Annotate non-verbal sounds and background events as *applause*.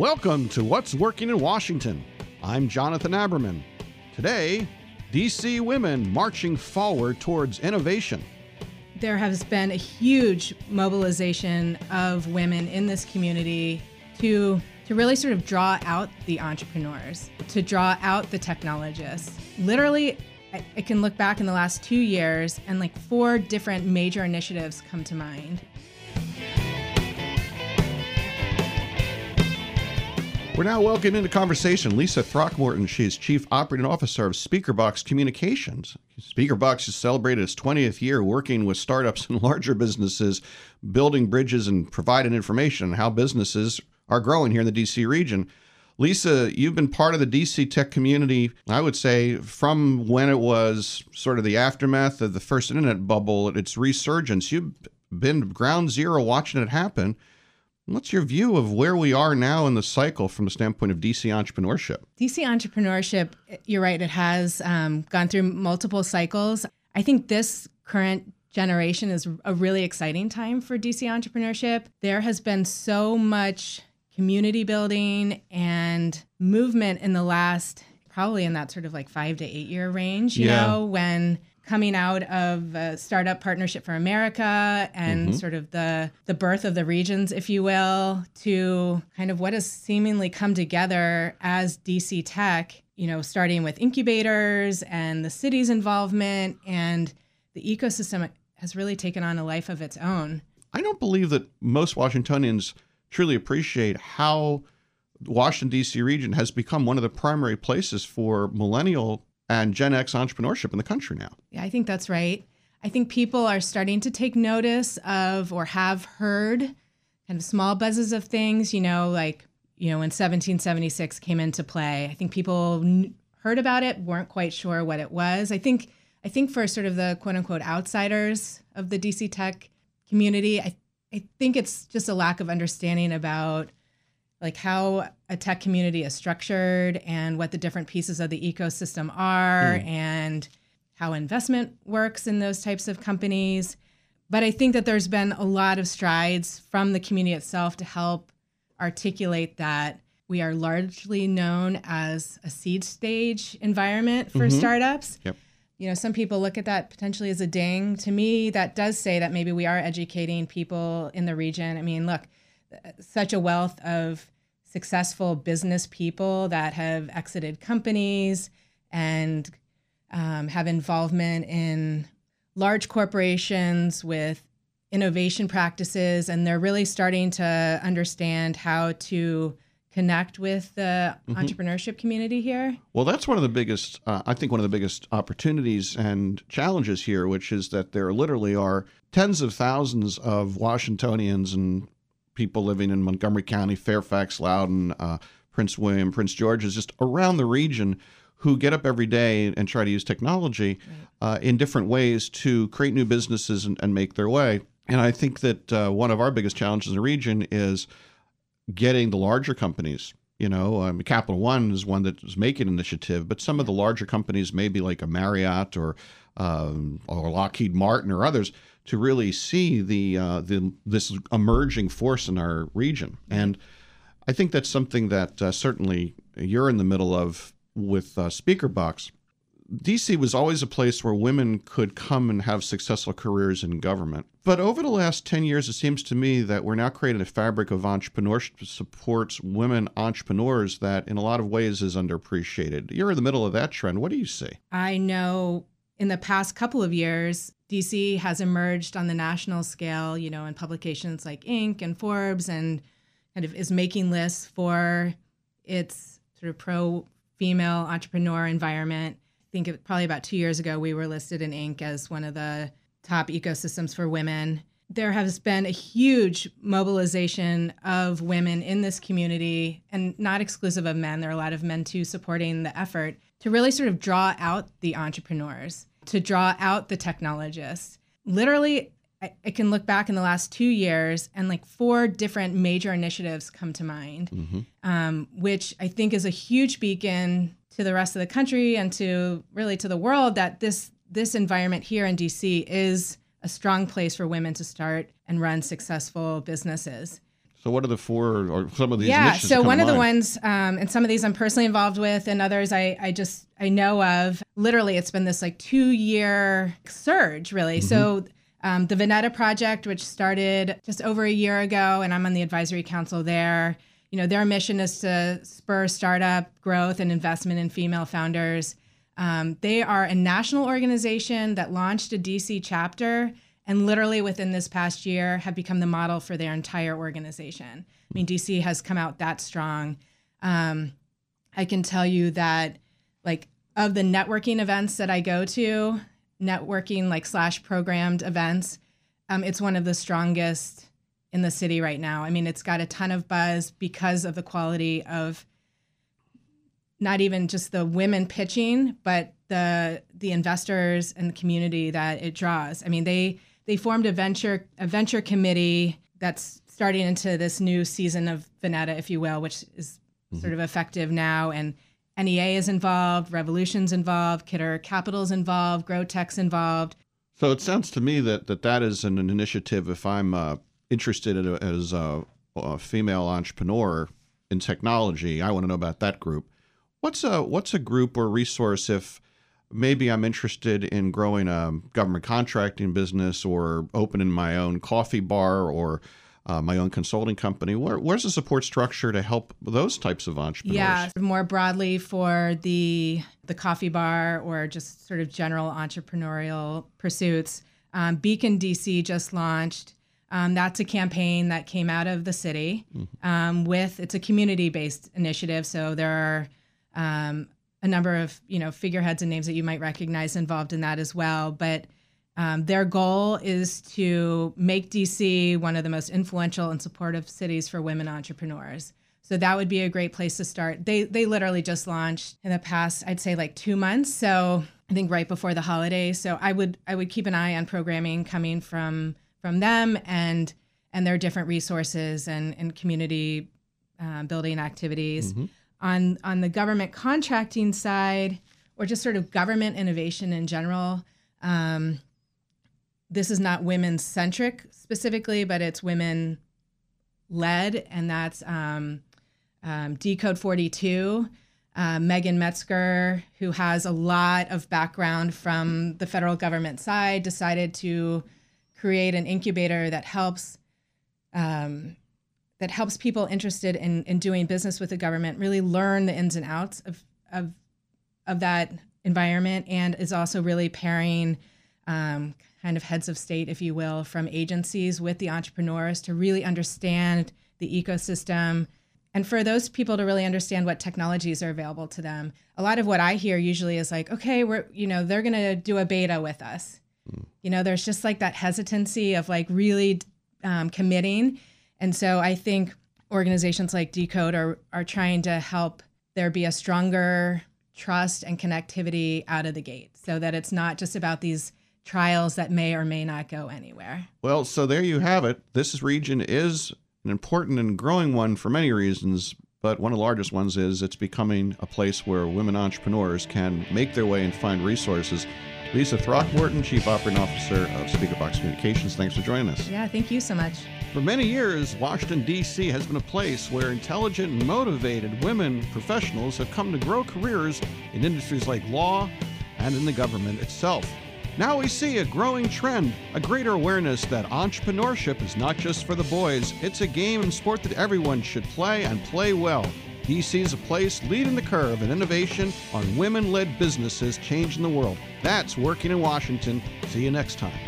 Welcome to What's Working in Washington. I'm Jonathan Aberman. Today, DC women marching forward towards innovation. There has been a huge mobilization of women in this community to to really sort of draw out the entrepreneurs, to draw out the technologists. Literally, I, I can look back in the last two years and like four different major initiatives come to mind. We're now welcoming into conversation Lisa Throckmorton. She is Chief Operating Officer of SpeakerBox Communications. SpeakerBox has celebrated its 20th year working with startups and *laughs* larger businesses, building bridges and providing information on how businesses are growing here in the DC region. Lisa, you've been part of the DC tech community, I would say, from when it was sort of the aftermath of the first internet bubble, its resurgence. You've been ground zero watching it happen. What's your view of where we are now in the cycle from the standpoint of DC entrepreneurship? DC entrepreneurship, you're right, it has um, gone through multiple cycles. I think this current generation is a really exciting time for DC entrepreneurship. There has been so much community building and movement in the last, probably in that sort of like five to eight year range, you yeah. know, when coming out of a startup partnership for America and mm-hmm. sort of the the birth of the regions, if you will, to kind of what has seemingly come together as DC Tech. You know, starting with incubators and the city's involvement and the ecosystem has really taken on a life of its own. I don't believe that most Washingtonians truly appreciate how Washington D.C. region has become one of the primary places for millennial and Gen X entrepreneurship in the country now. Yeah, I think that's right. I think people are starting to take notice of or have heard kind of small buzzes of things, you know, like, you know, when 1776 came into play. I think people heard about it, weren't quite sure what it was. I think I think for sort of the quote unquote outsiders of the DC tech community, I I think it's just a lack of understanding about like how a tech community is structured and what the different pieces of the ecosystem are mm. and how investment works in those types of companies. But I think that there's been a lot of strides from the community itself to help articulate that we are largely known as a seed stage environment for mm-hmm. startups. Yep. You know, some people look at that potentially as a ding. To me, that does say that maybe we are educating people in the region. I mean, look, such a wealth of successful business people that have exited companies and um, have involvement in large corporations with innovation practices, and they're really starting to understand how to connect with the mm-hmm. entrepreneurship community here? Well, that's one of the biggest, uh, I think, one of the biggest opportunities and challenges here, which is that there literally are tens of thousands of Washingtonians and people living in Montgomery County, Fairfax, Loudoun, uh, Prince William, Prince George, is just around the region who get up every day and try to use technology uh, in different ways to create new businesses and, and make their way. And I think that uh, one of our biggest challenges in the region is getting the larger companies. You know, um, Capital One is one that is making initiative, but some of the larger companies, maybe like a Marriott or um, or Lockheed Martin or others, to really see the uh, the this emerging force in our region. And I think that's something that uh, certainly you're in the middle of with uh, SpeakerBox. DC was always a place where women could come and have successful careers in government. But over the last 10 years, it seems to me that we're now creating a fabric of entrepreneurship that supports women entrepreneurs that, in a lot of ways, is underappreciated. You're in the middle of that trend. What do you see? I know in the past couple of years, DC has emerged on the national scale, you know, in publications like Inc. and Forbes, and kind of is making lists for its sort of pro female entrepreneur environment. I think probably about two years ago, we were listed in Inc. as one of the top ecosystems for women. There has been a huge mobilization of women in this community, and not exclusive of men. There are a lot of men too supporting the effort to really sort of draw out the entrepreneurs to draw out the technologists. Literally, I, I, can look back in the last two years and like four different major initiatives come to mind, mm-hmm. um, which I think is a huge beacon to the rest of the country and to really to the world that this this environment here in DC is a strong place for women to start and run successful businesses. So, what are the four or some of these? Yeah. So one of the ones, um, and some of these I'm personally involved with, and others I I just I know of. Literally, it's been this like two year surge, really. So. Um, the Vinetta project, which started just over a year ago, and I'm on the advisory council there. You know, their mission is to spur startup growth and investment in female founders. Um, they are a national organization that launched a DC chapter and literally within this past year have become the model for their entire organization. I mean, DC has come out that strong. Um, I can tell you that, like, of the networking events that I go to, networking like slash programmed events, um, it's one of the strongest in the city right now. I mean, it's got a ton of buzz because of the quality of not even just the women pitching, but the the investors and the community that it draws. I mean, they they formed a venture a venture committee that's starting into this new season of Vinetta, if you will, which is sort of effective now. And NEA is involved, Revolution's involved, Kiddar Capital's involved, Grow Tech's involved. So it sounds to me that that, that is an, an initiative. If I'm uh, interested in, as a, a female entrepreneur in technology, I want to know about that group. What's a what's a group or resource if maybe I'm interested in growing a government contracting business or opening my own coffee bar or uh, my own consulting company? Where, where's the support structure to help those types of entrepreneurs? Yeah, more broadly for the the coffee bar or just sort of general entrepreneurial pursuits. Um, Beacon DC just launched. Um, that's a campaign that came out of the city um, with it's a community based initiative. So there are um, a number of you know figureheads and names that you might recognize involved in that as well. But um, their goal is to make DC one of the most influential and supportive cities for women entrepreneurs. So that would be a great place to start. They they literally just launched in the past, I'd say like two months. So I think right before the holidays. So I would I would keep an eye on programming coming from from them and and their different resources and and community uh, building activities. On on the government contracting side, or just sort of government innovation in general. Um, this is not women centric specifically, but it's women led, and that's um, um, Dcode42. Uh, Meagan Metzger, who has a lot of background from the federal government side, decided to create an incubator that helps um, that helps people interested in, in doing business with the government really learn the ins and outs of, of, of that environment and is also really pairing um, kind of heads of state, if you will, from agencies with the entrepreneurs to really understand the ecosystem and for those people to really understand what technologies are available to them. A lot of what I hear usually is like, okay, we're, you know, they're going to do a beta with us. You know, there's just like that hesitancy of like really um, committing. And so I think organizations like Dcode are, are trying to help there be a stronger trust and connectivity out of the gate so that it's not just about these trials that may or may not go anywhere. Well, so there you have it. This region is an important and growing one for many reasons, but one of the largest ones is it's becoming a place where women entrepreneurs can make their way and find resources. Lisa Throckmorton, Chief Operating Officer of Speakerbox Communications, thanks for joining us. Yeah, thank you so much. For many years, Washington, D.C. has been a place where intelligent and motivated women professionals have come to grow careers in industries like law and in the government itself. Now we see a growing trend, a greater awareness that entrepreneurship is not just for the boys, it's a game and sport that everyone should play and play well. He sees a place leading the curve in innovation on women led businesses changing the world. That's working in Washington. See you next time.